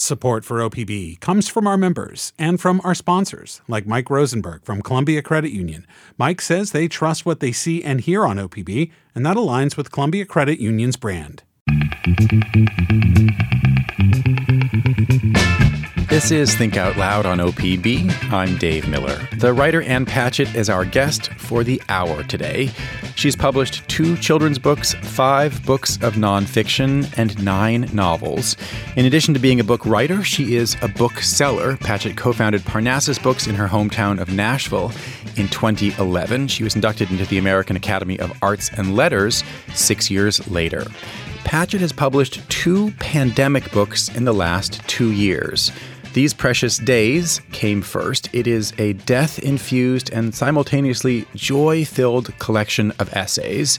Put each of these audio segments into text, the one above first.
Support for OPB comes from our members and from our sponsors, like Mike Rosenberg from Columbia Credit Union. Mike says they trust what they see and hear on OPB, and that aligns with Columbia Credit Union's brand. This is Think Out Loud on OPB. I'm Dave Miller. The writer Ann Patchett is our guest for the hour today. She's published two children's books, five books of nonfiction, and nine novels. In addition to being a book writer, she is a bookseller. Patchett co founded Parnassus Books in her hometown of Nashville in 2011. She was inducted into the American Academy of Arts and Letters six years later. Patchett has published two pandemic books in the last two years. These Precious Days came first. It is a death infused and simultaneously joy filled collection of essays.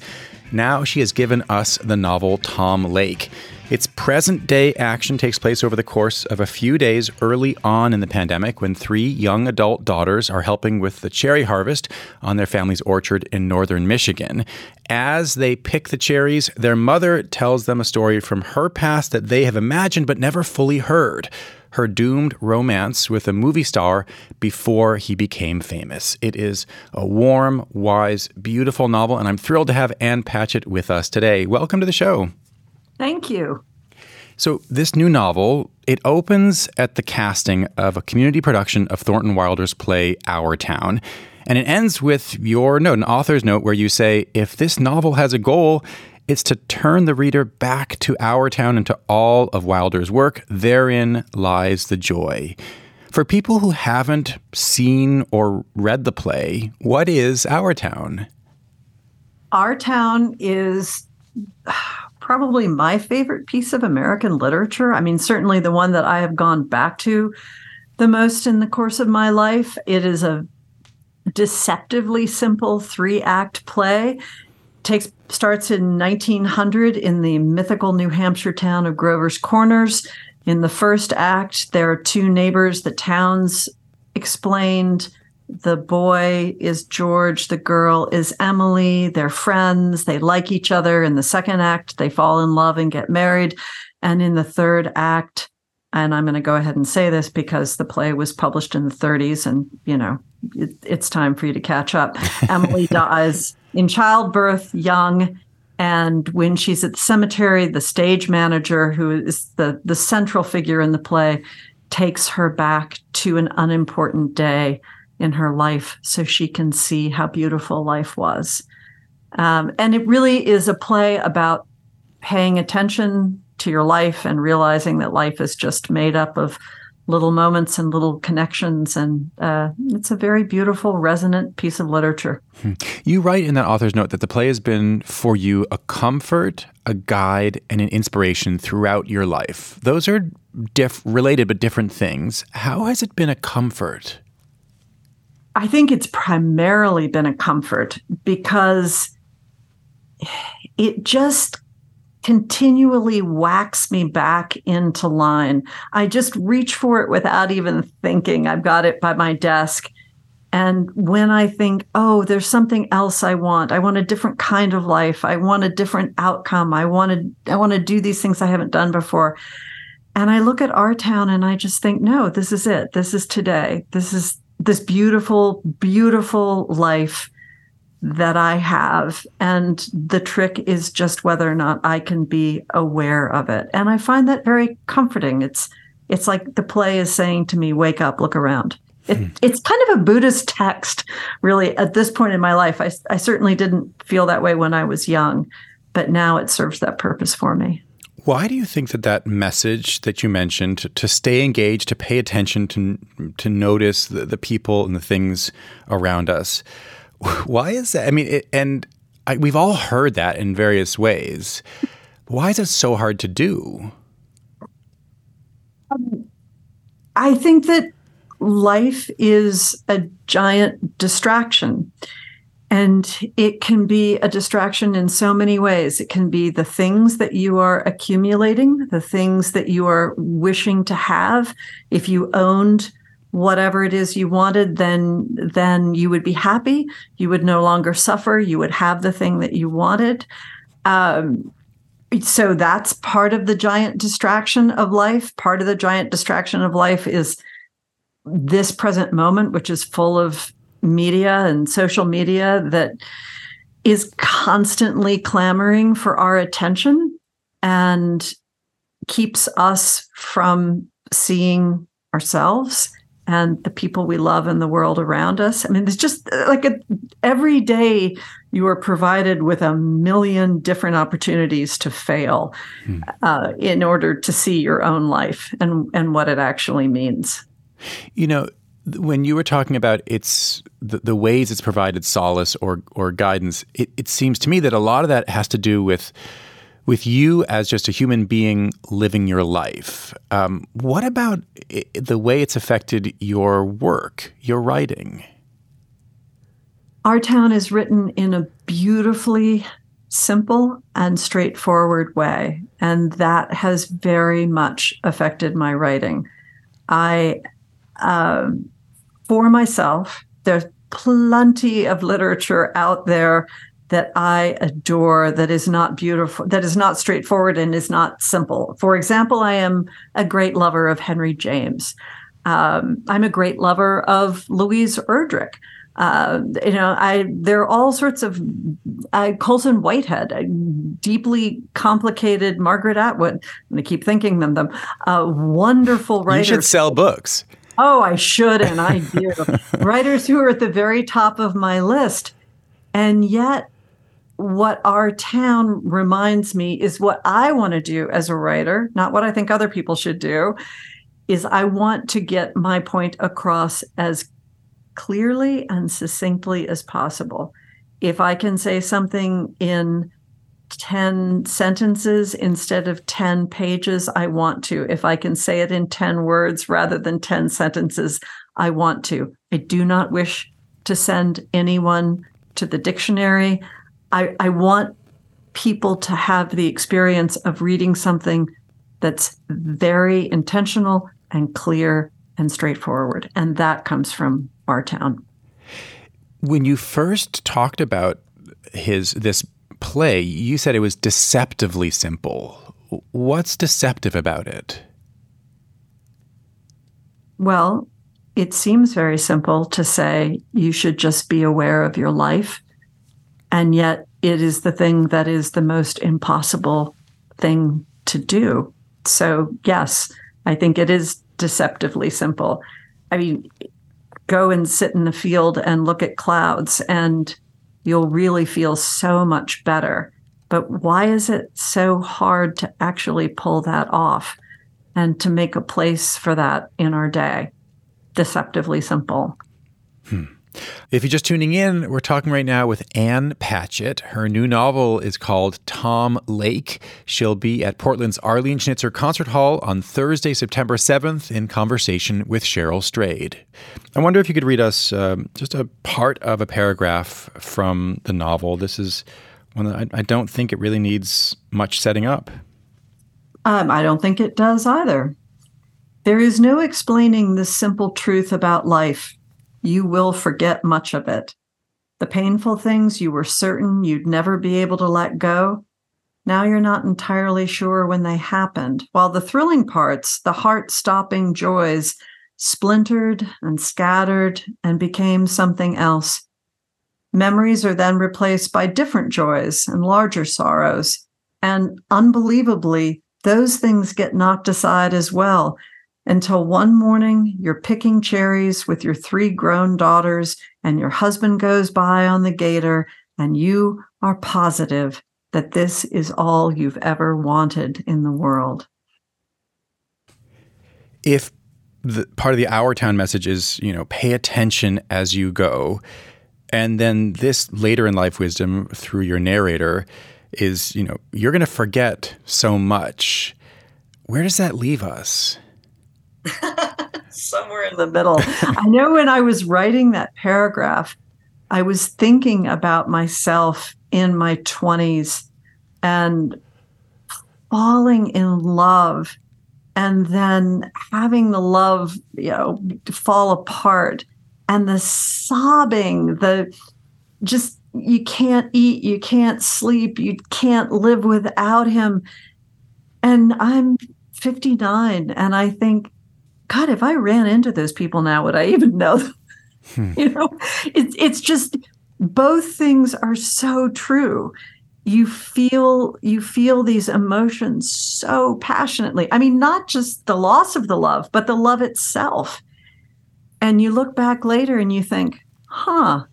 Now she has given us the novel Tom Lake. Its present day action takes place over the course of a few days early on in the pandemic when three young adult daughters are helping with the cherry harvest on their family's orchard in northern Michigan. As they pick the cherries, their mother tells them a story from her past that they have imagined but never fully heard her doomed romance with a movie star before he became famous. It is a warm, wise, beautiful novel, and I'm thrilled to have Ann Patchett with us today. Welcome to the show. Thank you. So, this new novel, it opens at the casting of a community production of Thornton Wilder's play Our Town. And it ends with your note, an author's note, where you say, if this novel has a goal, it's to turn the reader back to our town and to all of Wilder's work. Therein lies the joy. For people who haven't seen or read the play, what is Our Town? Our Town is probably my favorite piece of American literature. I mean, certainly the one that I have gone back to the most in the course of my life. It is a deceptively simple three act play takes starts in 1900 in the mythical New Hampshire town of Grover's Corners. In the first act, there are two neighbors. The town's explained. The boy is George. The girl is Emily. They're friends. They like each other. In the second act, they fall in love and get married. And in the third act, and I'm going to go ahead and say this because the play was published in the 30s and, you know, it, it's time for you to catch up. Emily dies in childbirth, young. And when she's at the cemetery, the stage manager, who is the, the central figure in the play, takes her back to an unimportant day in her life so she can see how beautiful life was. Um, and it really is a play about paying attention to your life and realizing that life is just made up of little moments and little connections. And uh, it's a very beautiful, resonant piece of literature. Hmm. You write in that author's note that the play has been for you a comfort, a guide, and an inspiration throughout your life. Those are diff- related but different things. How has it been a comfort? I think it's primarily been a comfort because it just continually whacks me back into line. I just reach for it without even thinking. I've got it by my desk. And when I think, oh, there's something else I want, I want a different kind of life, I want a different outcome, I want to, I want to do these things I haven't done before. And I look at our town and I just think, no, this is it. This is today. This is this beautiful, beautiful life that I have. And the trick is just whether or not I can be aware of it. And I find that very comforting. It's it's like the play is saying to me, wake up, look around. It, hmm. it's kind of a Buddhist text, really, at this point in my life. I, I certainly didn't feel that way when I was young, but now it serves that purpose for me. Why do you think that that message that you mentioned to, to stay engaged, to pay attention, to to notice the, the people and the things around us, why is that? I mean, it, and I, we've all heard that in various ways. Why is it so hard to do? Um, I think that life is a giant distraction. And it can be a distraction in so many ways. It can be the things that you are accumulating, the things that you are wishing to have. If you owned whatever it is you wanted then then you would be happy. You would no longer suffer. You would have the thing that you wanted. Um, so that's part of the giant distraction of life. Part of the giant distraction of life is this present moment, which is full of media and social media that is constantly clamoring for our attention and keeps us from seeing ourselves and the people we love in the world around us. I mean, it's just like a, every day you are provided with a million different opportunities to fail hmm. uh, in order to see your own life and, and what it actually means. You know, when you were talking about its the, the ways it's provided solace or or guidance, it, it seems to me that a lot of that has to do with with you as just a human being living your life. Um, what about the way it's affected your work, your writing? Our town is written in a beautifully simple and straightforward way, and that has very much affected my writing. I, um, for myself, there's plenty of literature out there that I adore that is not beautiful, that is not straightforward and is not simple. For example, I am a great lover of Henry James. Um, I'm a great lover of Louise Erdrich. Uh, you know, I there are all sorts of uh, Colson Whitehead, deeply complicated Margaret Atwood. I'm going to keep thinking them them. Uh, wonderful writers. You should sell books. Oh, I should, and I do. writers who are at the very top of my list, and yet what our town reminds me is what I want to do as a writer, not what I think other people should do, is I want to get my point across as clearly and succinctly as possible. If I can say something in 10 sentences instead of 10 pages, I want to. If I can say it in 10 words rather than 10 sentences, I want to. I do not wish to send anyone to the dictionary. I, I want people to have the experience of reading something that's very intentional and clear and straightforward. And that comes from our town. When you first talked about his this play, you said it was deceptively simple. What's deceptive about it? Well, it seems very simple to say you should just be aware of your life and yet it is the thing that is the most impossible thing to do. So, yes, I think it is deceptively simple. I mean, go and sit in the field and look at clouds, and you'll really feel so much better. But why is it so hard to actually pull that off and to make a place for that in our day? Deceptively simple. Hmm. If you're just tuning in, we're talking right now with Ann Patchett. Her new novel is called Tom Lake. She'll be at Portland's Arlene Schnitzer Concert Hall on Thursday, September 7th, in conversation with Cheryl Strayed. I wonder if you could read us um, just a part of a paragraph from the novel. This is one that I, I don't think it really needs much setting up. Um, I don't think it does either. There is no explaining the simple truth about life you will forget much of it. The painful things you were certain you'd never be able to let go, now you're not entirely sure when they happened, while the thrilling parts, the heart stopping joys, splintered and scattered and became something else. Memories are then replaced by different joys and larger sorrows. And unbelievably, those things get knocked aside as well until one morning you're picking cherries with your three grown daughters and your husband goes by on the gator and you are positive that this is all you've ever wanted in the world. If the part of the Our Town message is, you know, pay attention as you go, and then this later in life wisdom through your narrator is, you know, you're going to forget so much. Where does that leave us? Somewhere in the middle. I know when I was writing that paragraph, I was thinking about myself in my 20s and falling in love and then having the love, you know, fall apart and the sobbing, the just you can't eat, you can't sleep, you can't live without him. And I'm 59 and I think, God, if I ran into those people now, would I even know them? Hmm. You know, it's it's just both things are so true. You feel you feel these emotions so passionately. I mean, not just the loss of the love, but the love itself. And you look back later and you think, huh,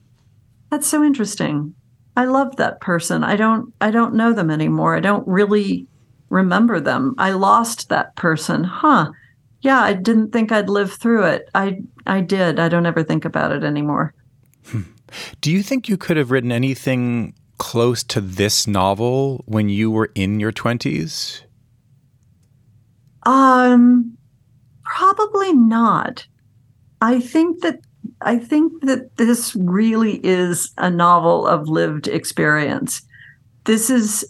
that's so interesting. I love that person. I don't I don't know them anymore. I don't really remember them. I lost that person. Huh. Yeah, I didn't think I'd live through it. I I did. I don't ever think about it anymore. Hmm. Do you think you could have written anything close to this novel when you were in your 20s? Um probably not. I think that I think that this really is a novel of lived experience. This is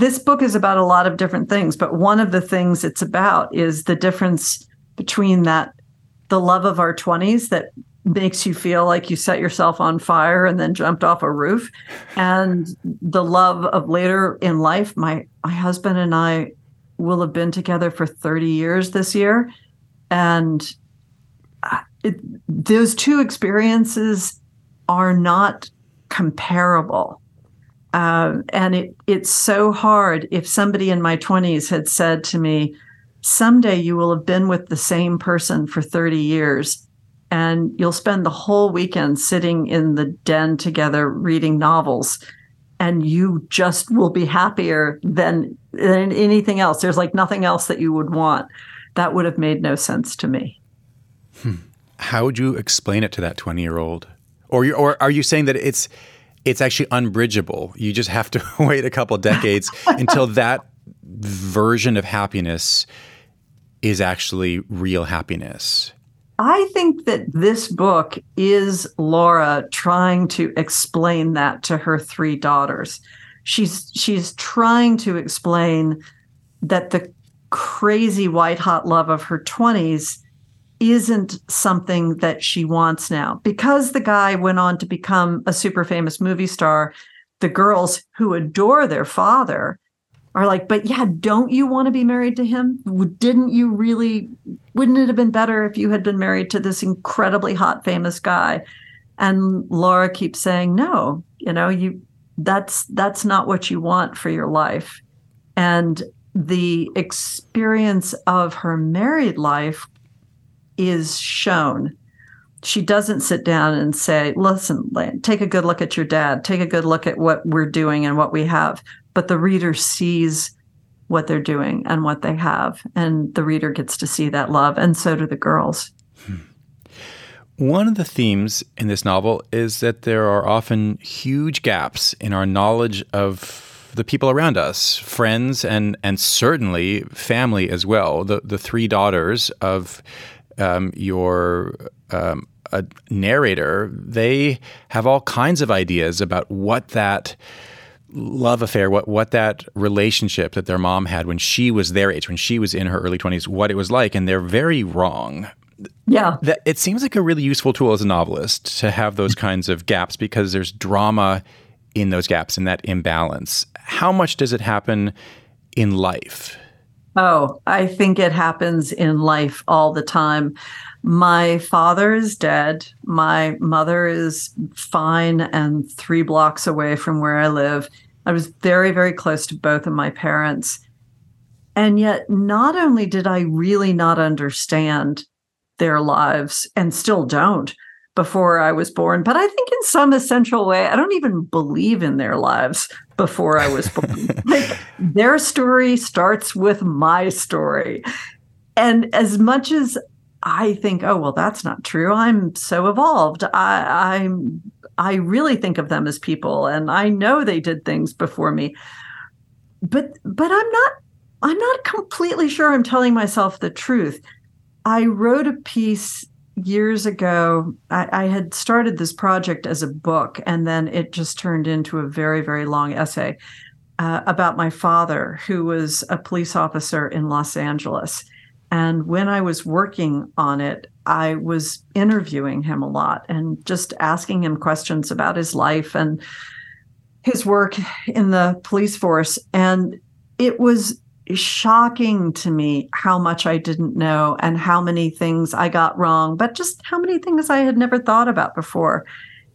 this book is about a lot of different things, but one of the things it's about is the difference between that the love of our 20s that makes you feel like you set yourself on fire and then jumped off a roof and the love of later in life my my husband and I will have been together for 30 years this year and uh, it, those two experiences are not comparable. Uh, and it it's so hard if somebody in my 20s had said to me, someday you will have been with the same person for 30 years and you'll spend the whole weekend sitting in the den together reading novels and you just will be happier than, than anything else. There's like nothing else that you would want. That would have made no sense to me. Hmm how would you explain it to that 20 year old? Or, or are you saying that it's it's actually unbridgeable? You just have to wait a couple decades until that version of happiness is actually real happiness. I think that this book is Laura trying to explain that to her three daughters. She's she's trying to explain that the crazy white hot love of her 20s isn't something that she wants now. Because the guy went on to become a super famous movie star, the girls who adore their father are like, but yeah, don't you want to be married to him? Didn't you really? Wouldn't it have been better if you had been married to this incredibly hot, famous guy? And Laura keeps saying, no, you know, you that's that's not what you want for your life. And the experience of her married life is shown. She doesn't sit down and say, listen, take a good look at your dad, take a good look at what we're doing and what we have. But the reader sees what they're doing and what they have. And the reader gets to see that love. And so do the girls. Hmm. One of the themes in this novel is that there are often huge gaps in our knowledge of the people around us, friends and and certainly family as well. The the three daughters of um, your um, a narrator, they have all kinds of ideas about what that love affair, what what that relationship that their mom had when she was their age, when she was in her early twenties, what it was like, and they're very wrong. Yeah, that, it seems like a really useful tool as a novelist to have those kinds of gaps because there's drama in those gaps and that imbalance. How much does it happen in life? Oh, I think it happens in life all the time. My father is dead. My mother is fine and three blocks away from where I live. I was very, very close to both of my parents. And yet, not only did I really not understand their lives and still don't, before I was born, but I think in some essential way, I don't even believe in their lives before I was born. like their story starts with my story. And as much as I think, oh well, that's not true. I'm so evolved. I I'm I really think of them as people and I know they did things before me. But but I'm not I'm not completely sure I'm telling myself the truth. I wrote a piece years ago, I, I, had started this project as a book, and then it just turned into a very, very long essay uh, about my father, who was a police officer in Los Angeles. And when I was working on it, I was interviewing him a lot and just asking him questions about his life and his work in the police force. And it was shocking to me how much I didn't know and how many things I got wrong, but just how many things I had never thought about before.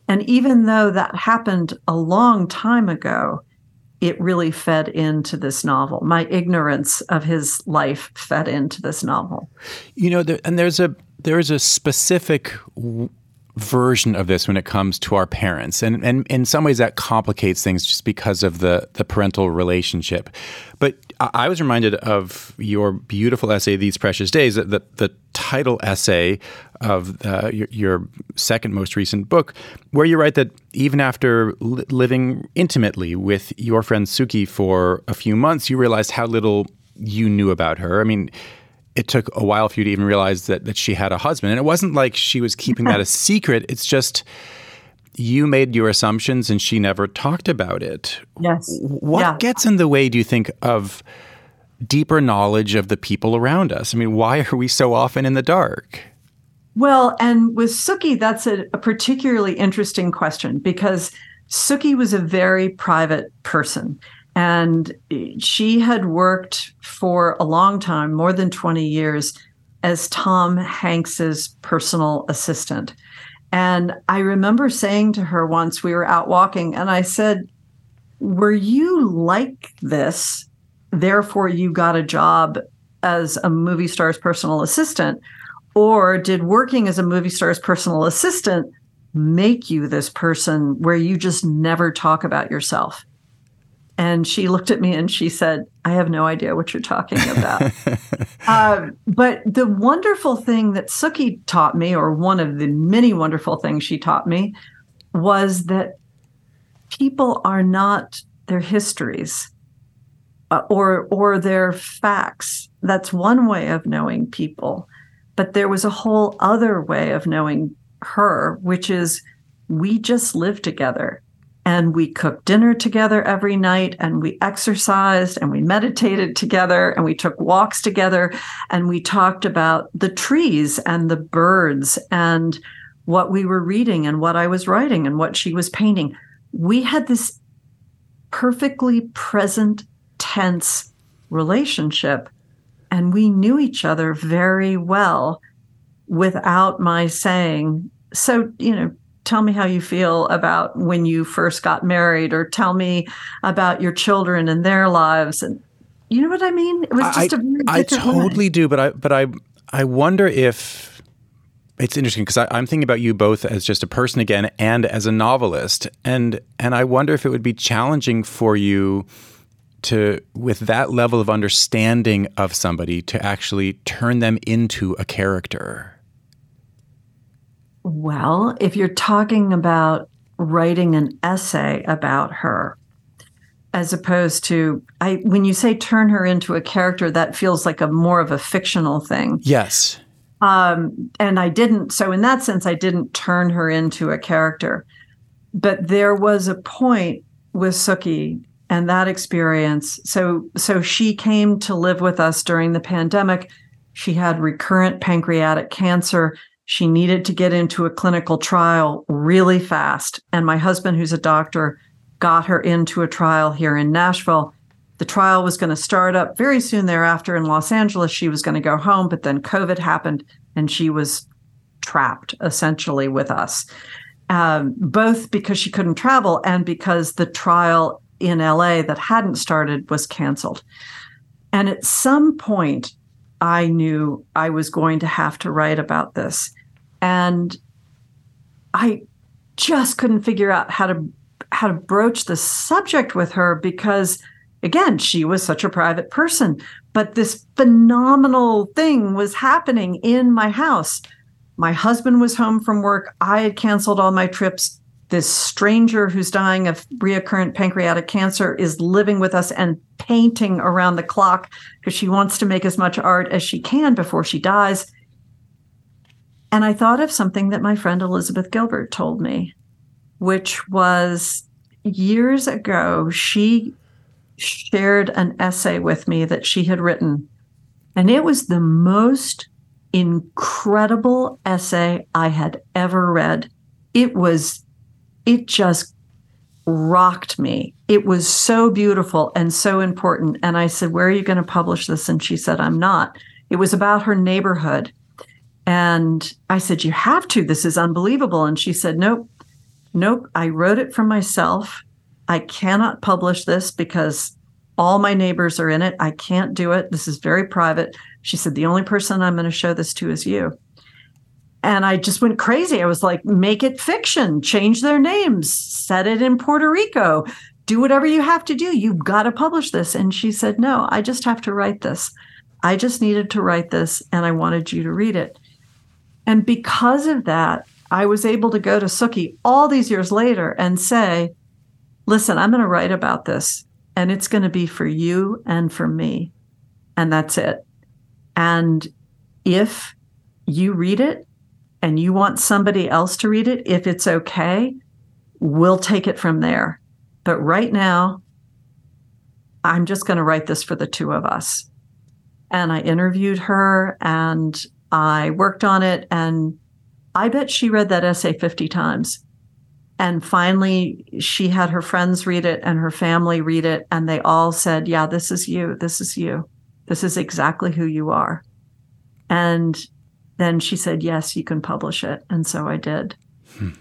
And even though that happened a long time ago, it really fed into this novel. My ignorance of his life fed into this novel. You know, there, and there's a there's a specific version of this when it comes to our parents, and and in some ways that complicates things just because of the the parental relationship. But I was reminded of your beautiful essay, "These Precious Days," the the title essay of uh, your, your, second most recent book, where you write that even after li- living intimately with your friend Sooki for a few months, you realized how little you knew about her. I mean, it took a while for you to even realize that that she had a husband, and it wasn't like she was keeping that a secret. It's just you made your assumptions and she never talked about it. Yes. What yeah. gets in the way, do you think, of deeper knowledge of the people around us? I mean, why are we so often in the dark? Well, and with Sooki, that's a, a particularly interesting question because Sooki was a very private person. And she had worked for a long time, more than 20 years, as Tom Hanks's personal assistant. And I remember saying to her once, we were out walking, and I said, Were you like this? Therefore, you got a job as a movie star's personal assistant? Or did working as a movie star's personal assistant make you this person where you just never talk about yourself? And she looked at me and she said, I have no idea what you're talking about. uh, but the wonderful thing that Sooki taught me, or one of the many wonderful things she taught me, was that people are not their histories uh, or or their facts. That's one way of knowing people. But there was a whole other way of knowing her, which is we just live together and we cooked dinner together every night and we exercised and we meditated together and we took walks together and we talked about the trees and the birds and what we were reading and what I was writing and what she was painting. We had this perfectly present tense relationship and we knew each other very well without my saying so you know tell me how you feel about when you first got married or tell me about your children and their lives and you know what i mean it was just I, a very I totally way. do but i but i i wonder if it's interesting because i'm thinking about you both as just a person again and as a novelist and and i wonder if it would be challenging for you to with that level of understanding of somebody to actually turn them into a character well, if you're talking about writing an essay about her, as opposed to I when you say turn her into a character, that feels like a more of a fictional thing. Yes. Um, and I didn't. So in that sense, I didn't turn her into a character. But there was a point with Sooki and that experience. So so she came to live with us during the pandemic. She had recurrent pancreatic cancer she needed to get into a clinical trial really fast. And my husband, who's a doctor, got her into a trial here in Nashville. The trial was going to start up very soon thereafter in Los Angeles. She was going to go home, but then COVID happened and she was trapped essentially with us, um, both because she couldn't travel and because the trial in LA that hadn't started was canceled. And at some point, I knew I was going to have to write about this. And I just couldn't figure out how to how to broach the subject with her because again, she was such a private person, but this phenomenal thing was happening in my house. My husband was home from work. I had canceled all my trips. This stranger who's dying of recurrent pancreatic cancer is living with us and painting around the clock because she wants to make as much art as she can before she dies. And I thought of something that my friend Elizabeth Gilbert told me, which was years ago, she shared an essay with me that she had written. And it was the most incredible essay I had ever read. It was, it just rocked me. It was so beautiful and so important. And I said, Where are you going to publish this? And she said, I'm not. It was about her neighborhood. And I said, You have to. This is unbelievable. And she said, Nope, nope. I wrote it for myself. I cannot publish this because all my neighbors are in it. I can't do it. This is very private. She said, The only person I'm going to show this to is you. And I just went crazy. I was like, Make it fiction, change their names, set it in Puerto Rico, do whatever you have to do. You've got to publish this. And she said, No, I just have to write this. I just needed to write this and I wanted you to read it. And because of that, I was able to go to Sooki all these years later and say, listen, I'm going to write about this and it's going to be for you and for me. And that's it. And if you read it and you want somebody else to read it, if it's okay, we'll take it from there. But right now, I'm just going to write this for the two of us. And I interviewed her and I worked on it. And I bet she read that essay 50 times and finally, she had her friends read it and her family read it. And they all said, Yeah, this is you. This is you. This is exactly who you are. And then she said, Yes, you can publish it. And so I did. Hmm.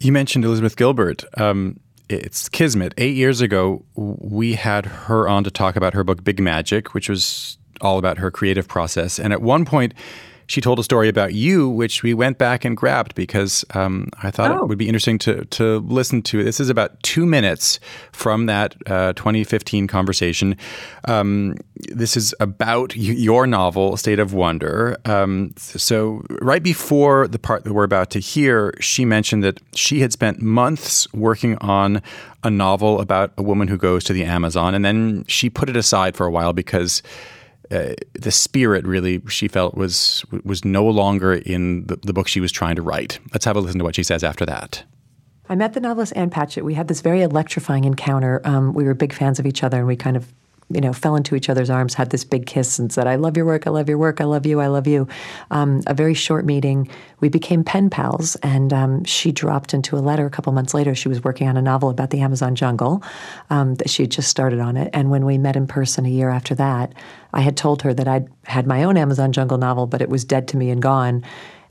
You mentioned Elizabeth Gilbert. Um, it's Kismet. Eight years ago, we had her on to talk about her book, Big Magic, which was all about her creative process. And at one point, she told a story about you, which we went back and grabbed because um, I thought oh. it would be interesting to to listen to. This is about two minutes from that uh, 2015 conversation. Um, this is about your novel, State of Wonder. Um, so, right before the part that we're about to hear, she mentioned that she had spent months working on a novel about a woman who goes to the Amazon, and then she put it aside for a while because uh, the spirit really she felt was was no longer in the, the book she was trying to write. Let's have a listen to what she says after that. I met the novelist Ann Patchett. We had this very electrifying encounter. Um, we were big fans of each other, and we kind of you know, fell into each other's arms, had this big kiss, and said, I love your work, I love your work, I love you, I love you. Um, a very short meeting. We became pen pals, and um, she dropped into a letter a couple months later. She was working on a novel about the Amazon jungle um, that she had just started on it. And when we met in person a year after that, I had told her that I'd had my own Amazon jungle novel, but it was dead to me and gone.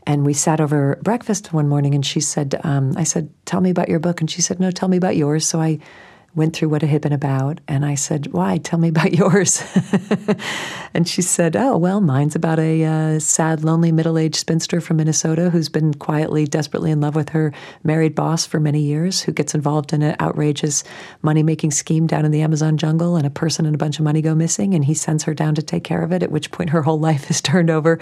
And we sat over breakfast one morning, and she said, um, I said, Tell me about your book. And she said, No, tell me about yours. So I went through what it had been about. And I said, Why? Tell me about yours. and she said, Oh, well, mine's about a uh, sad, lonely, middle aged spinster from Minnesota who's been quietly, desperately in love with her married boss for many years, who gets involved in an outrageous money making scheme down in the Amazon jungle, and a person and a bunch of money go missing. And he sends her down to take care of it, at which point her whole life is turned over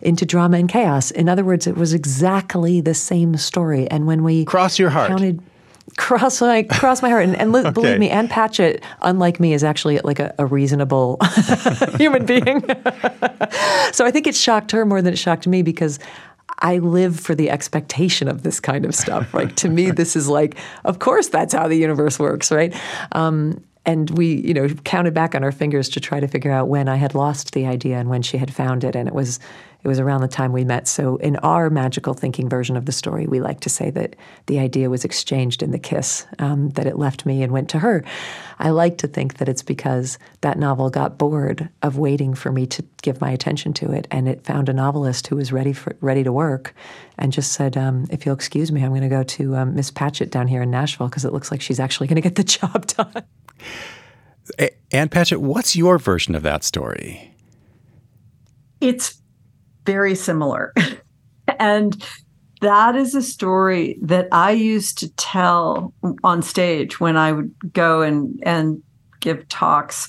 into drama and chaos. In other words, it was exactly the same story. And when we cross your heart. Counted, cross my cross my heart and, and okay. believe me ann patchett unlike me is actually like a, a reasonable human being so i think it shocked her more than it shocked me because I live for the expectation of this kind of stuff. Like to me, this is like, of course, that's how the universe works, right? Um, and we, you know, counted back on our fingers to try to figure out when I had lost the idea and when she had found it, and it was it was around the time we met. So, in our magical thinking version of the story, we like to say that the idea was exchanged in the kiss, um, that it left me and went to her. I like to think that it's because that novel got bored of waiting for me to give my attention to it, and it found a novelist who was ready for ready to work, and just said, um, "If you'll excuse me, I'm going to go to um, Miss Patchett down here in Nashville because it looks like she's actually going to get the job done." Ann Patchett, what's your version of that story? It's very similar. and that is a story that I used to tell on stage when I would go and and give talks.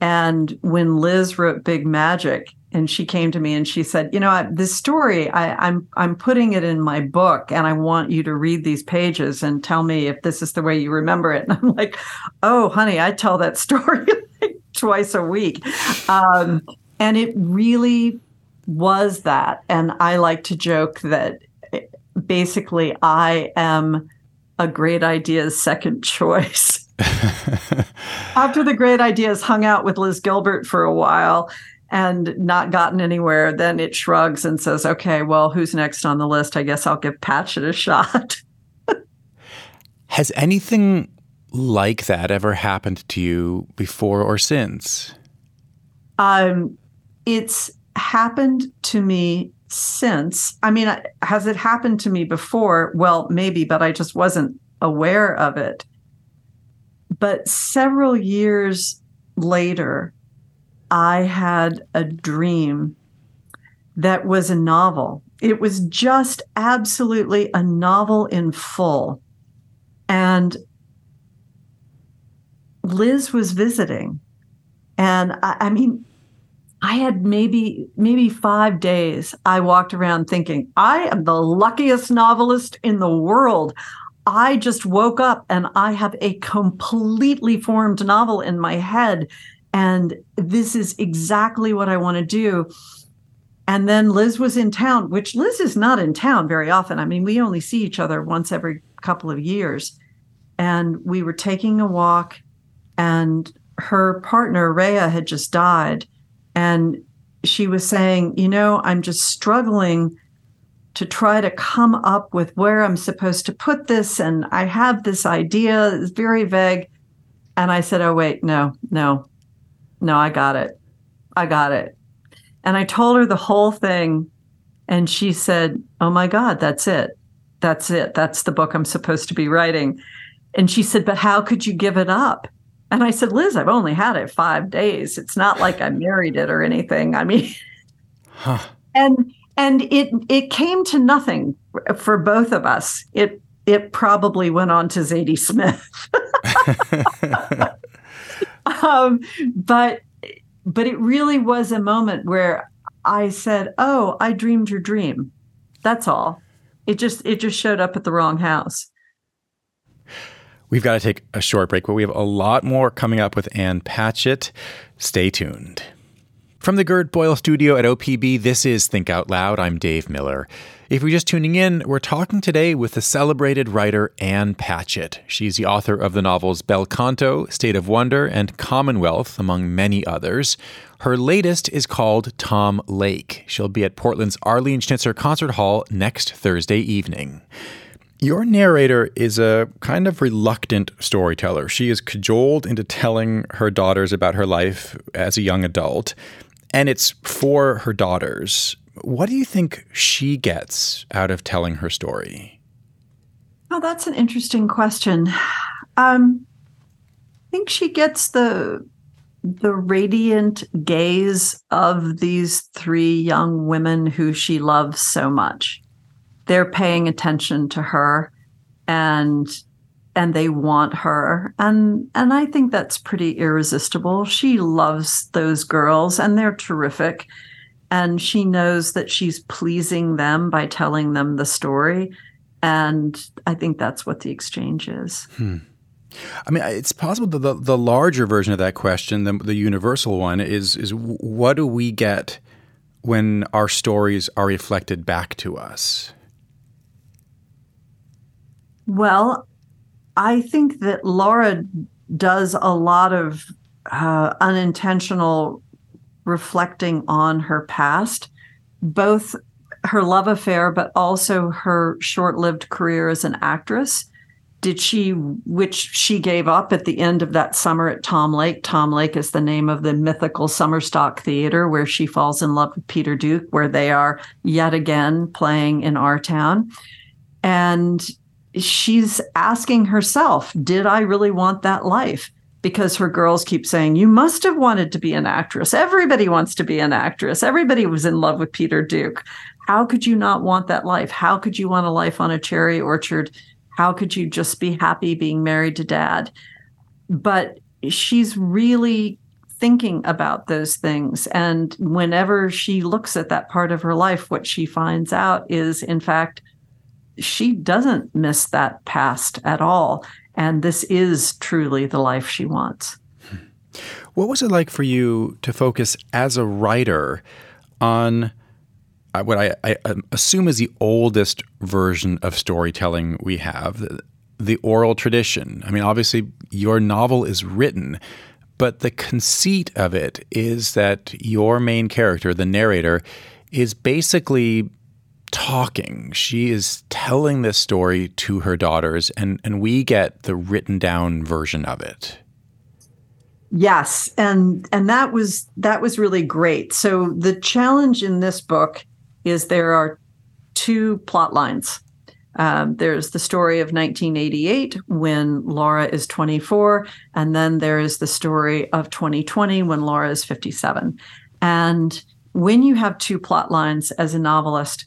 And when Liz wrote Big Magic, and she came to me and she said, "You know, this story, I, I'm I'm putting it in my book, and I want you to read these pages and tell me if this is the way you remember it." And I'm like, "Oh, honey, I tell that story like twice a week," um, and it really was that. And I like to joke that basically I am a great ideas second choice. After the great ideas hung out with Liz Gilbert for a while, and not gotten anywhere, then it shrugs and says, okay, well, who's next on the list? I guess I'll give Patchett a shot. Has anything like that ever happened to you before or since? Um, it's happened to me since. I mean, has it happened to me before? Well, maybe, but I just wasn't aware of it. But several years later, I had a dream that was a novel. It was just absolutely a novel in full. And Liz was visiting. And I, I, mean, I had maybe maybe five days. I walked around thinking, I am the luckiest novelist in the world. I just woke up and I have a completely formed novel in my head. And this is exactly what I want to do. And then Liz was in town, which Liz is not in town very often. I mean, we only see each other once every couple of years. And we were taking a walk, and her partner, Rhea, had just died. And she was saying, You know, I'm just struggling to try to come up with where I'm supposed to put this. And I have this idea, it's very vague. And I said, Oh, wait, no, no, no, I got it. I got it. And I told her the whole thing. And she said, Oh my God, that's it. That's it. That's the book I'm supposed to be writing. And she said, But how could you give it up? And I said, Liz, I've only had it five days. It's not like I married it or anything. I mean, huh. and and it it came to nothing for both of us. It it probably went on to Zadie Smith. um, but but it really was a moment where I said, "Oh, I dreamed your dream." That's all. It just it just showed up at the wrong house. We've got to take a short break, but we have a lot more coming up with Ann Patchett. Stay tuned. From the Gert Boyle studio at OPB, this is Think Out Loud. I'm Dave Miller. If you're just tuning in, we're talking today with the celebrated writer Ann Patchett. She's the author of the novels Bel Canto, State of Wonder, and Commonwealth, among many others. Her latest is called Tom Lake. She'll be at Portland's Arlene Schnitzer Concert Hall next Thursday evening. Your narrator is a kind of reluctant storyteller. She is cajoled into telling her daughters about her life as a young adult and it's for her daughters. What do you think she gets out of telling her story? Oh, that's an interesting question. Um, I think she gets the the radiant gaze of these three young women who she loves so much. They're paying attention to her and and they want her and and I think that's pretty irresistible. She loves those girls and they're terrific and she knows that she's pleasing them by telling them the story and I think that's what the exchange is. Hmm. I mean, it's possible that the, the larger version of that question, the, the universal one, is is what do we get when our stories are reflected back to us? Well, I think that Laura does a lot of uh, unintentional reflecting on her past, both her love affair, but also her short lived career as an actress. Did she, which she gave up at the end of that summer at Tom Lake? Tom Lake is the name of the mythical summer stock theater where she falls in love with Peter Duke, where they are yet again playing in our town. And she's asking herself, did I really want that life? Because her girls keep saying, You must have wanted to be an actress. Everybody wants to be an actress. Everybody was in love with Peter Duke. How could you not want that life? How could you want a life on a cherry orchard? How could you just be happy being married to dad? But she's really thinking about those things. And whenever she looks at that part of her life, what she finds out is, in fact, she doesn't miss that past at all. And this is truly the life she wants. What was it like for you to focus as a writer on uh, what I, I, um, assume is the oldest version of storytelling we have, the, the oral tradition? I mean, obviously, your novel is written, but the conceit of it is that your main character, the narrator, is basically talking. She is telling this story to her daughters, and, and we get the written down version of it. Yes, and and that was that was really great. So the challenge in this book is there are two plot lines. Um, there's the story of 1988 when Laura is 24, and then there is the story of 2020 when Laura is 57. And when you have two plot lines as a novelist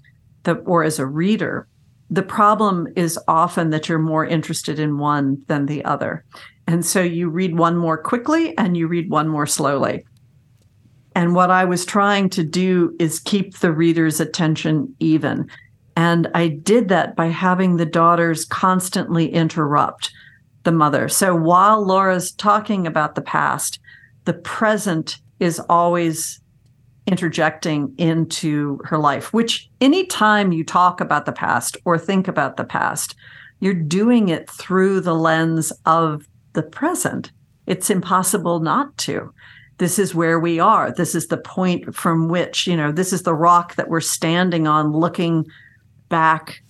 the, or as a reader, the problem is often that you're more interested in one than the other. And so you read one more quickly and you read one more slowly. And what I was trying to do is keep the reader's attention even. And I did that by having the daughters constantly interrupt the mother. So while Laura's talking about the past, the present is always interjecting into her life, which anytime you talk about the past or think about the past, you're doing it through the lens of the present. It's impossible not to this is where we are. This is the point from which, you know, this is the rock that we're standing on looking back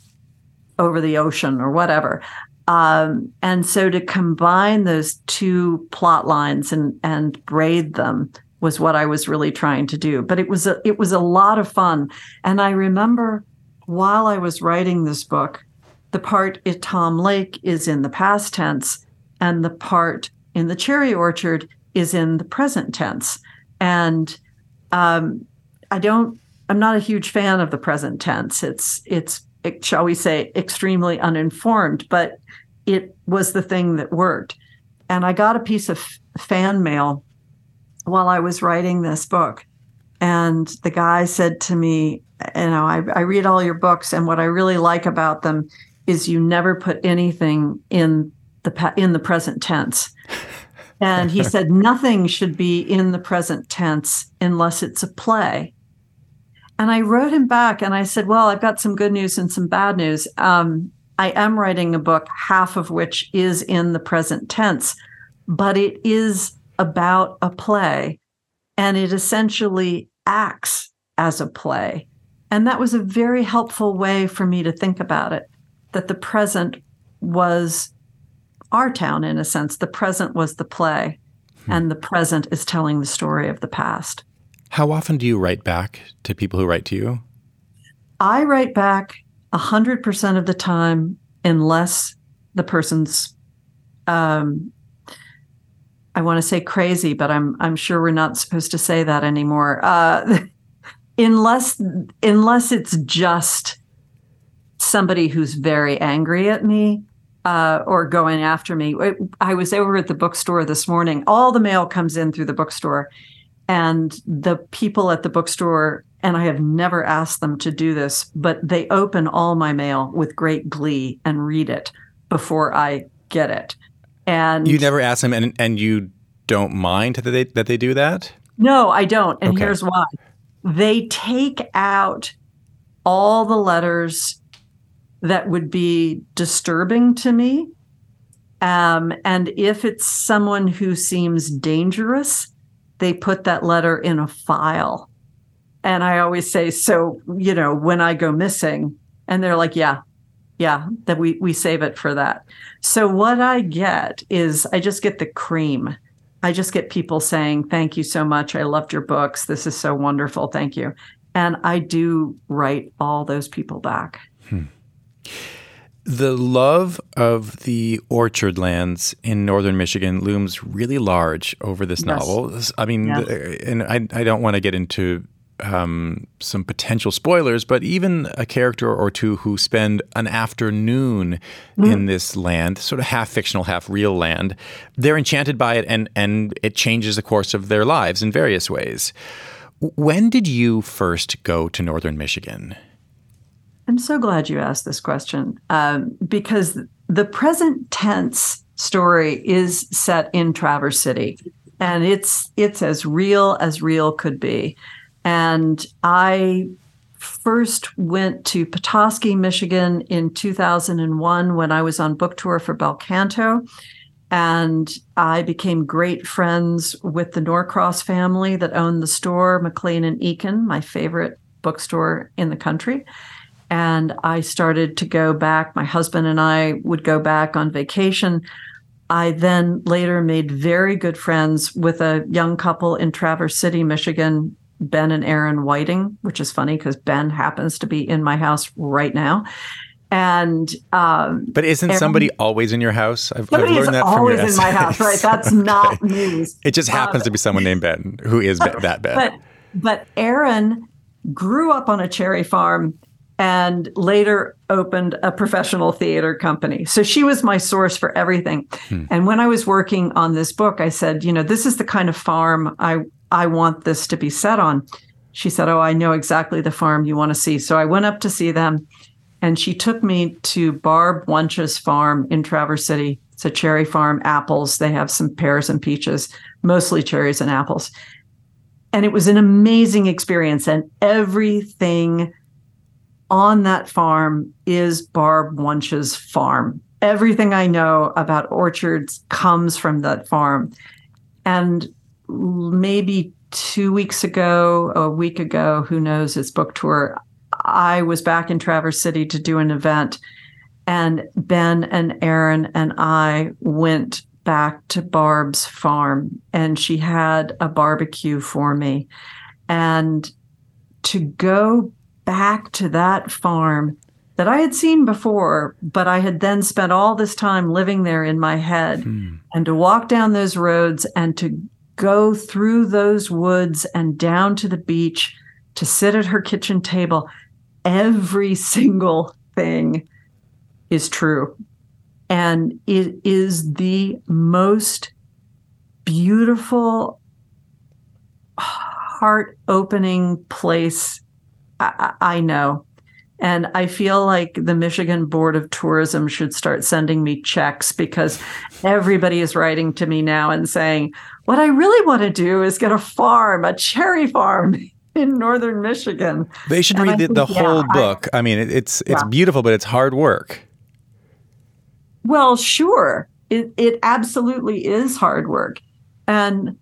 over the ocean or whatever. Um, and so to combine those two plot lines and and braid them was what I was really trying to do. But it was a it was a lot of fun. And I remember while I was writing this book, the part at Tom Lake is in the past tense, and the part in the cherry orchard is in the present tense. And um, I don't, I'm not a huge fan of the present tense. It's, it's, it, shall we say, extremely uninformed, but it was the thing that worked. And I got a piece of fan mail while I was writing this book. And the guy said to me, you know, I, I read all your books, and what I really like about them is you never put anything in the in the present tense. And he said, nothing should be in the present tense unless it's a play. And I wrote him back and I said, well, I've got some good news and some bad news. Um, I am writing a book, half of which is in the present tense, but it is about a play and it essentially acts as a play. And that was a very helpful way for me to think about it that the present was our town in a sense. The present was the play, hmm. and the present is telling the story of the past. How often do you write back to people who write to you? I write back 100% of the time, unless the person's, um, I want to say crazy, but I'm, I'm sure we're not supposed to say that anymore. Uh, unless, unless it's just somebody who's very angry at me uh, or going after me. I was over at the bookstore this morning. All the mail comes in through the bookstore, and the people at the bookstore, and I have never asked them to do this, but they open all my mail with great glee and read it before I get it. And you never ask them, and and you don't mind that they that they do that. No, I don't, and okay. here's why: they take out all the letters that would be disturbing to me. Um, and if it's someone who seems dangerous, they put that letter in a file. And I always say, so, you know, when I go missing, and they're like, yeah, yeah, that we, we save it for that. So what I get is I just get the cream. I just get people saying, thank you so much. I loved your books. This is so wonderful. Thank you. And I do write all those people back. Hmm. The love of the orchard lands in northern Michigan looms really large over this yes. novel. I mean, yeah. and I, I don't want to get into um, some potential spoilers, but even a character or two who spend an afternoon mm. in this land, sort of half fictional, half real land, they're enchanted by it and, and it changes the course of their lives in various ways. When did you first go to northern Michigan? I'm so glad you asked this question um, because the present tense story is set in Traverse City, and it's it's as real as real could be. And I first went to Petoskey, Michigan in 2001 when I was on book tour for Bel Canto. And I became great friends with the Norcross family that owned the store, McLean and Eakin, my favorite bookstore in the country. And I started to go back. My husband and I would go back on vacation. I then later made very good friends with a young couple in Traverse City, Michigan, Ben and Erin Whiting, which is funny because Ben happens to be in my house right now. And um, but isn't Erin, somebody always in your house? I've, I've learned that always from your in my house, right? That's not news. It just happens um, to be someone named Ben who is that Ben. But but Erin grew up on a cherry farm and later opened a professional theater company. So she was my source for everything. Hmm. And when I was working on this book, I said, you know, this is the kind of farm I I want this to be set on. She said, "Oh, I know exactly the farm you want to see." So I went up to see them and she took me to Barb Wunsch's farm in Traverse City. It's a cherry farm, apples. They have some pears and peaches, mostly cherries and apples. And it was an amazing experience. And everything on that farm is Barb Wunsch's farm. Everything I know about orchards comes from that farm. And maybe two weeks ago, a week ago, who knows, it's book tour, I was back in Traverse City to do an event. And Ben and Erin and I went back to Barb's farm, and she had a barbecue for me. And to go back to that farm that I had seen before, but I had then spent all this time living there in my head. Hmm. And to walk down those roads and to go through those woods and down to the beach to sit at her kitchen table, every single thing is true. And it is the most beautiful, heart opening place I, I know. And I feel like the Michigan Board of Tourism should start sending me checks because everybody is writing to me now and saying, what I really want to do is get a farm, a cherry farm in northern Michigan. They should and read the, think, the whole yeah, book. I, I mean, it's it's yeah. beautiful, but it's hard work. Well, sure. It it absolutely is hard work. And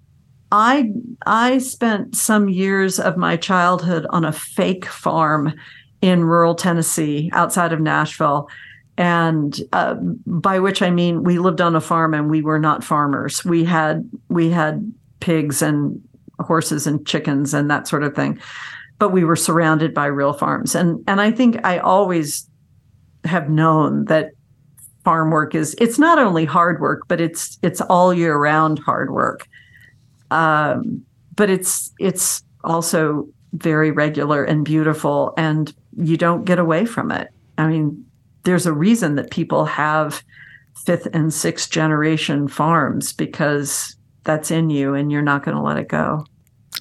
I I spent some years of my childhood on a fake farm in rural Tennessee outside of Nashville. And uh, by which I mean we lived on a farm and we were not farmers. We had we had pigs and horses and chickens and that sort of thing, but we were surrounded by real farms. And and I think I always have known that farm work is it's not only hard work, but it's it's all year round hard work. Um, but it's it's also very regular and beautiful, and you don't get away from it. I mean, there's a reason that people have fifth and sixth generation farms because that's in you, and you're not going to let it go.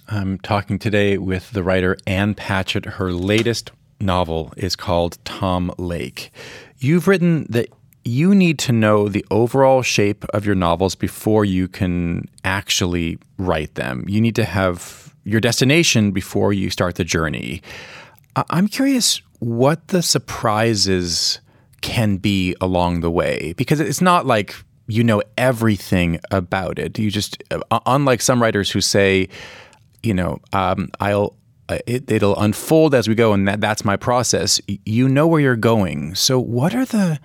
I'm talking today with the writer Ann Patchett. Her latest novel is called Tom Lake. You've written that you need to know the overall shape of your novels before you can actually write them. You need to have your destination before you start the journey. I'm curious what the surprises can be along the way because it's not like you know everything about it. You just, uh, unlike some writers who say, you know, um, I'll uh, it, will unfold as we go, and that, that's my process. You know where you're going. So, what are the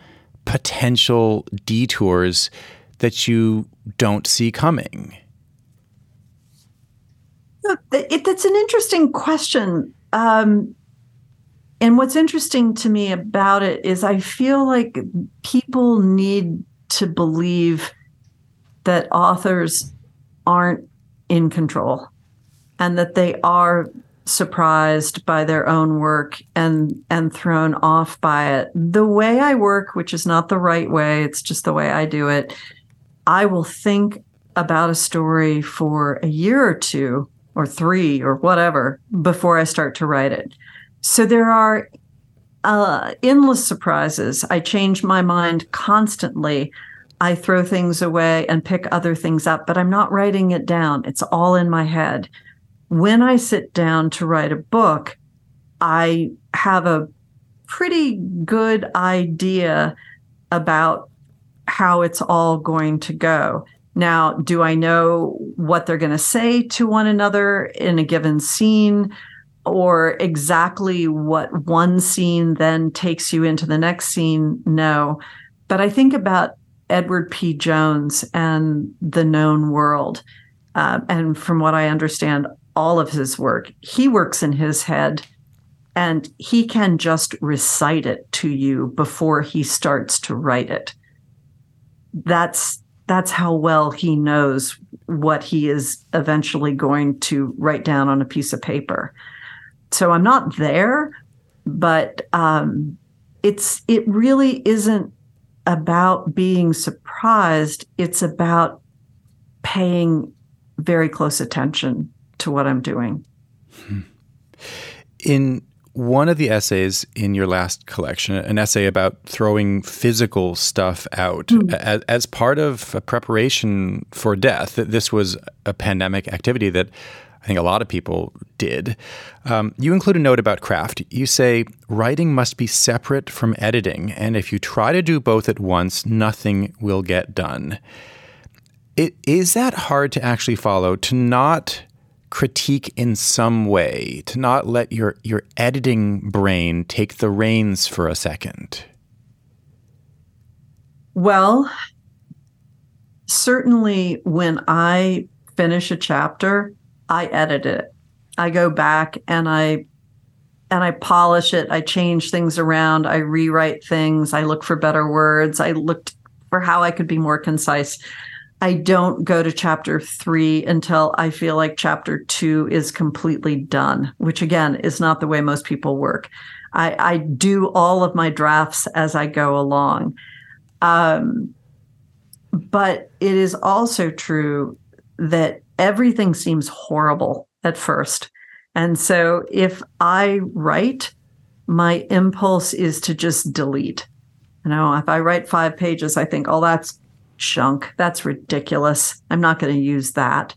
potential detours that you don't see coming? That's an interesting question. Um, and what's interesting to me about it is I feel like people need to believe that authors aren't in control and that they are surprised by their own work and and thrown off by it. The way I work, which is not the right way, it's just the way I do it. I will think about a story for a year or two or 3 or whatever before I start to write it. So there are uh, endless surprises. I change my mind constantly. I throw things away and pick other things up, but I'm not writing it down. It's all in my head when I sit down to write a book, I have a pretty good idea about how it's all going to go. Now, do I know what they're going to say to one another in a given scene? Or exactly what one scene then takes you into the next scene no. But i think about edward p. Jones and the known world uh, and from what i understand all of his work. He works in his head and he can just recite it to you before he starts to write it. That's that's how well he knows what he is eventually going to write down on a piece of paper so I'm not there, but um, it's it really isn't about being surprised. It's about paying very close attention to what I'm doing. In one of the essays in your last collection, an essay about throwing physical stuff out mm. as, as, part of a preparation for death. This was a pandemic activity that I think a lot of people did. Um, you include a note about craft. You say writing must be separate from editing, and if you try to do both at once, nothing will get done. It, is that hard to actually follow? To not critique in some way, to not let your, your editing brain take the reins for a second? Well, certainly when I finish a chapter, I edit it. I go back and I and I polish it. I change things around. I rewrite things. I look for better words. I looked for how I could be more concise. I don't go to chapter three until I feel like chapter two is completely done, which again is not the way most people work. I, I do all of my drafts as I go along. Um, but it is also true that everything seems horrible at first. And so if I write, my impulse is to just delete. You know, if I write five pages, I think, oh, that's junk. That's ridiculous. I'm not going to use that.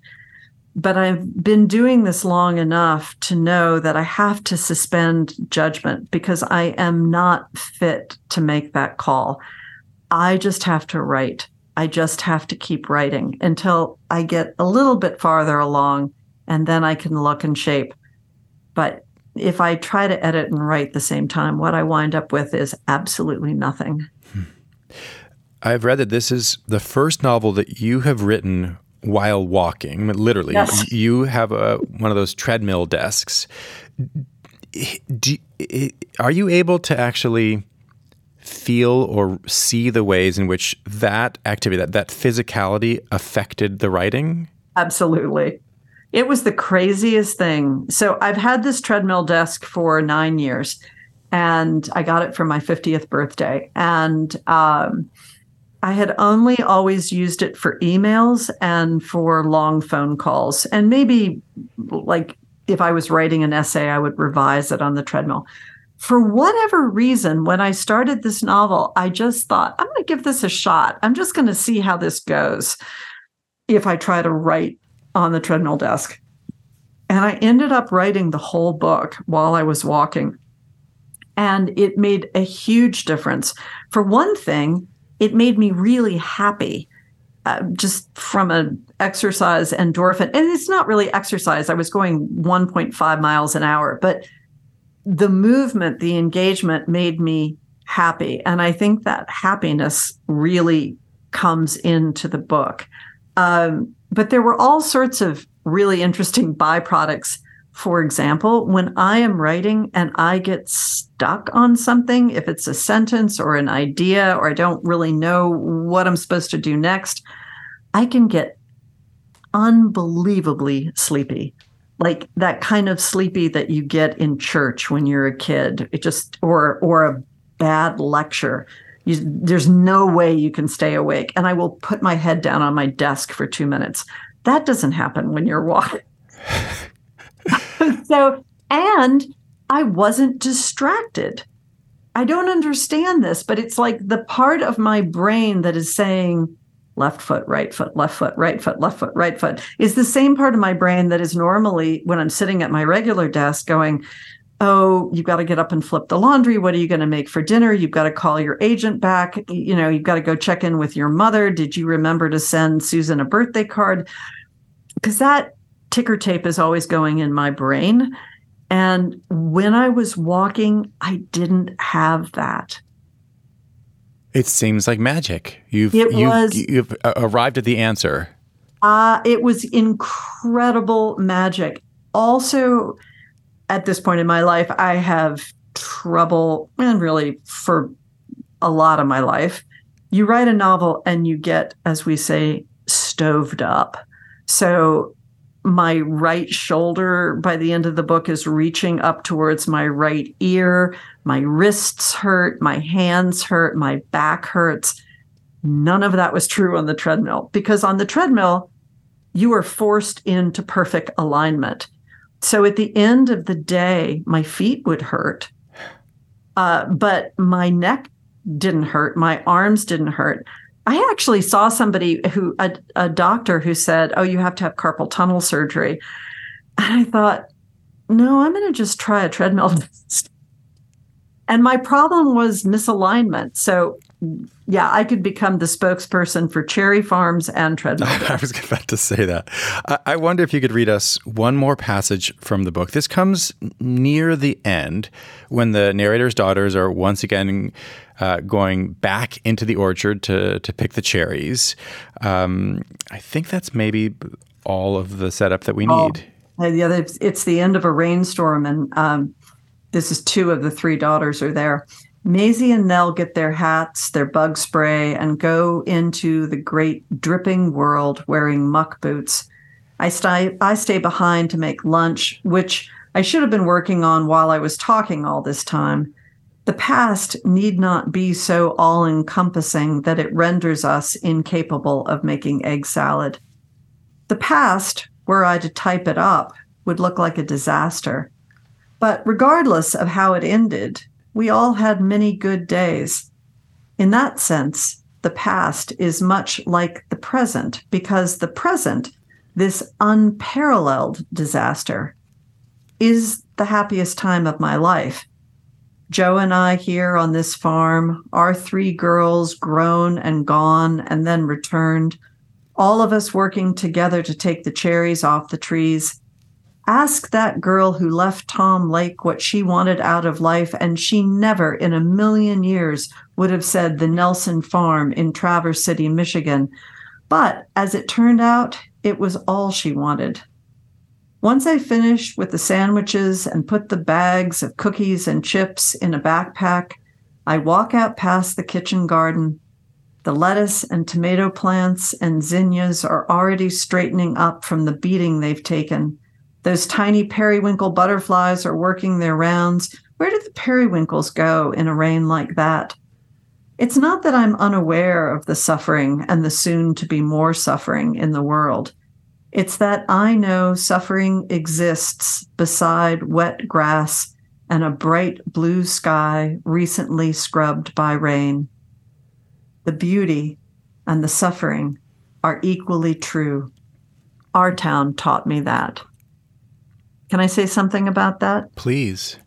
But I've been doing this long enough to know that I have to suspend judgment because I am not fit to make that call. I just have to write. I just have to keep writing until I get a little bit farther along and then I can look and shape. But if I try to edit and write the same time, what I wind up with is absolutely nothing. Hmm. I've read that this is the first novel that you have written while walking, literally. Yes. You have a, one of those treadmill desks. Do, are you able to actually feel or see the ways in which that activity, that, that physicality affected the writing? Absolutely. It was the craziest thing. So I've had this treadmill desk for nine years and I got it for my 50th birthday. And um, I had only always used it for emails and for long phone calls. And maybe like if I was writing an essay, I would revise it on the treadmill for whatever reason, when I started this novel, I just thought, I'm going to give this a shot. I'm just going to see how this goes if I try to write on the treadmill desk. And I ended up writing the whole book while I was walking. And it made a huge difference. For one thing, it made me really happy. Uh, just from an exercise endorphin, and it's not really exercise. I was going 1.5 miles an hour, but the movement, the engagement made me happy. And I think that happiness really comes into the book. Um, but there were all sorts of really interesting byproducts. For example, when I am writing and I get stuck on something, if it's a sentence or an idea, or I don't really know what I'm supposed to do next, I can get unbelievably sleepy like that kind of sleepy that you get in church when you're a kid. It just or or a bad lecture. You, there's no way you can stay awake. And i will put my head down on my desk for two minutes. That doesn't happen when you're walking. So and i wasn't distracted. I don't understand this but it's like the part of my brain that is saying left foot, right foot, left foot, right foot, left foot, right foot is the same part of my brain that is normally when I'm sitting at my regular desk going, oh, you've got to get up and flip the laundry. What are you going to make for dinner? You've got to call your agent back. You know, you've got to go check in with your mother. Did you remember to send Susan a birthday card? Because that ticker tape is always going in my brain. And when I was walking, I didn't have that. It seems like magic. You've It you've, was- you've uh, arrived at the answer. Uh, it was incredible magic. Also, at this point in my life, I have trouble, and really for a lot of my life, you write a novel and you get, as we say, stoved up. So my right shoulder by the end of the book is reaching up towards my right ear. My wrists hurt, my hands hurt, my back hurts. None of that was true on the treadmill because on the treadmill, you are forced into perfect alignment. So at the end of the day, my feet would hurt, uh, but my neck didn't hurt, my arms didn't hurt. I actually saw somebody who, a, a doctor who said, Oh, you have to have carpal tunnel surgery. And I thought, No, I'm going to just try a treadmill. and my problem was misalignment. So, yeah, I could become the spokesperson for cherry farms and treadmill. I was about to say that. I, wonder if you could read us one more passage from the book. This comes near the end when the narrator's daughters are once again uh, going back into the orchard to, to pick the cherries. Um, I think that's maybe all of the setup that we Oh. need. The it's the end of a rainstorm, and um, this is two of the three daughters are there. Maisie and Nell get their hats, their bug spray, and go into the great dripping world wearing muck boots. I stay, I stay behind to make lunch, which I should have been working on while I was talking all this time. The past need not be so all encompassing that it renders us incapable of making egg salad. The past, were I to type it up, would look like a disaster. But regardless of how it ended, we all had many good days. In that sense, the past is much like the present because the present, this unparalleled disaster, is the happiest time of my life. Joe and I here on this farm, our three girls grown and gone and then returned, all of us working together to take the cherries off the trees. Ask that girl who left Tom Lake what she wanted out of life, and she never in a million years would have said the Nelson Farm in Traverse City, Michigan. But as it turned out, it was all she wanted. Once I finished with the sandwiches and put the bags of cookies and chips in a backpack, I walk out past the kitchen garden. The lettuce and tomato plants and zinnias are already straightening up from the beating they've taken. Those tiny periwinkle butterflies are working their rounds. Where do the periwinkles go in a rain like that? It's not that I'm unaware of the suffering and the soon to be more suffering in the world. It's that I know suffering exists beside wet grass and a bright blue sky recently scrubbed by rain. The beauty and the suffering are equally true. Our town taught me that. Can I say something about that? Please.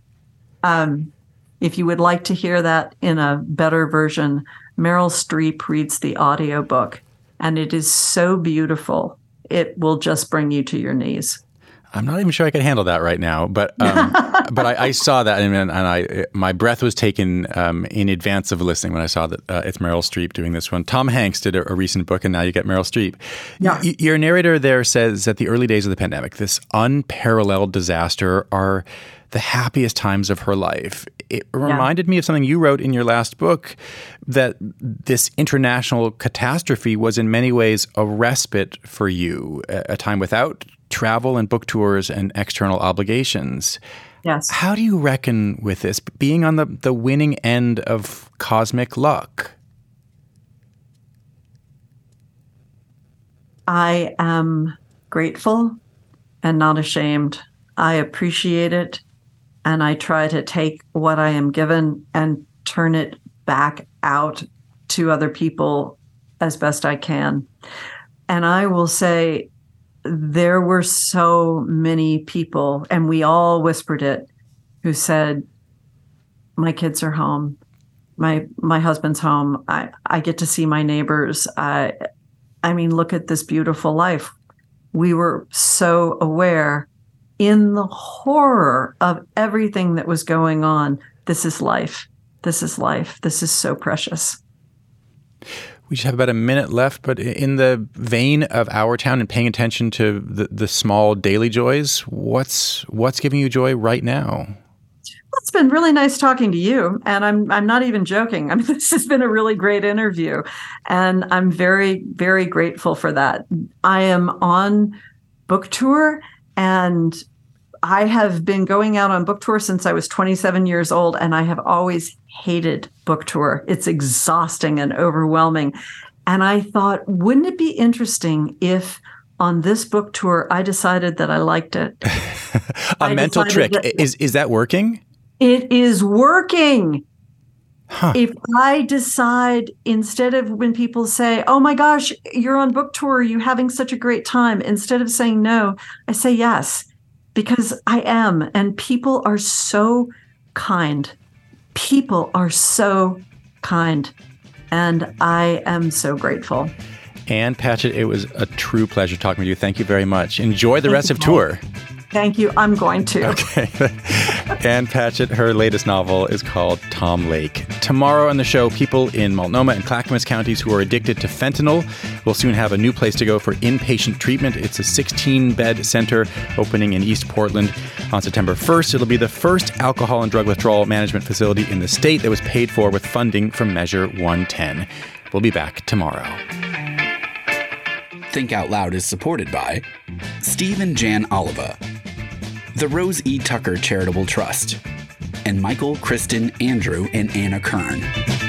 Um, if you would like to hear that in a better version, Meryl Streep reads the audiobook, and it is so beautiful. It will just bring you to your knees. I'm not even sure I can handle that right now, but um, but I, I saw that and, and I my breath was taken um, in advance of listening when I saw that uh, it's Meryl Streep doing this one. Tom Hanks did a, a recent book, and now you get Meryl Streep. Yeah. Y- your narrator there says that the early days of the pandemic, this unparalleled disaster, are the happiest times of her life. It reminded me of something you wrote in your last book that this international catastrophe was in many ways a respite for you, a, a time without travel and book tours and external obligations. Yes. How do you reckon with this, being on the, the winning end of cosmic luck? I am grateful and not ashamed. I appreciate it. And I try to take what I am given and turn it back out to other people as best I can. And I will say, there were so many people, and we all whispered it, who said, My kids are home. My my husband's home. I, I get to see my neighbors. I I mean, look at this beautiful life. We were so aware in the horror of everything that was going on. This is life. This is life. This is so precious. We just have about a minute left, but in the vein of our town and paying attention to the, the small daily joys, what's what's giving you joy right now? Well, It's been really nice talking to you, and I'm I'm not even joking. I mean, this has been a really great interview, and I'm very very grateful for that. I am on book tour, and I have been going out on book tour since I was 27 years old, and I have always hated book tour. It's exhausting and overwhelming. And I thought, wouldn't it be interesting if on this book tour I decided that I liked it? a I mental trick. That, is is that working? It is working. Huh. If I decide instead of when people say, "Oh my gosh, you're on book tour, you having such a great time," instead of saying no, I say yes because I am and people are so kind people are so kind. And I am so grateful. Ann Patchett, it was a true pleasure talking with you. Thank you very much. Enjoy the Thank rest of tour. Thank you. I'm going to. Okay. Ann Patchett, her latest novel is called Tom Lake. Tomorrow on the show, people in Multnomah and Clackamas counties who are addicted to fentanyl will soon have a new place to go for inpatient treatment. It's a 16 bed center opening in East Portland on September 1st. It'll be the first alcohol and drug withdrawal management facility in the state that was paid for with funding from Measure 110. We'll be back tomorrow. Think Out Loud is supported by Steve and Jan Oliva the Rose E. Tucker Charitable Trust, and Michael, Kristen, Andrew, and Anna Kern.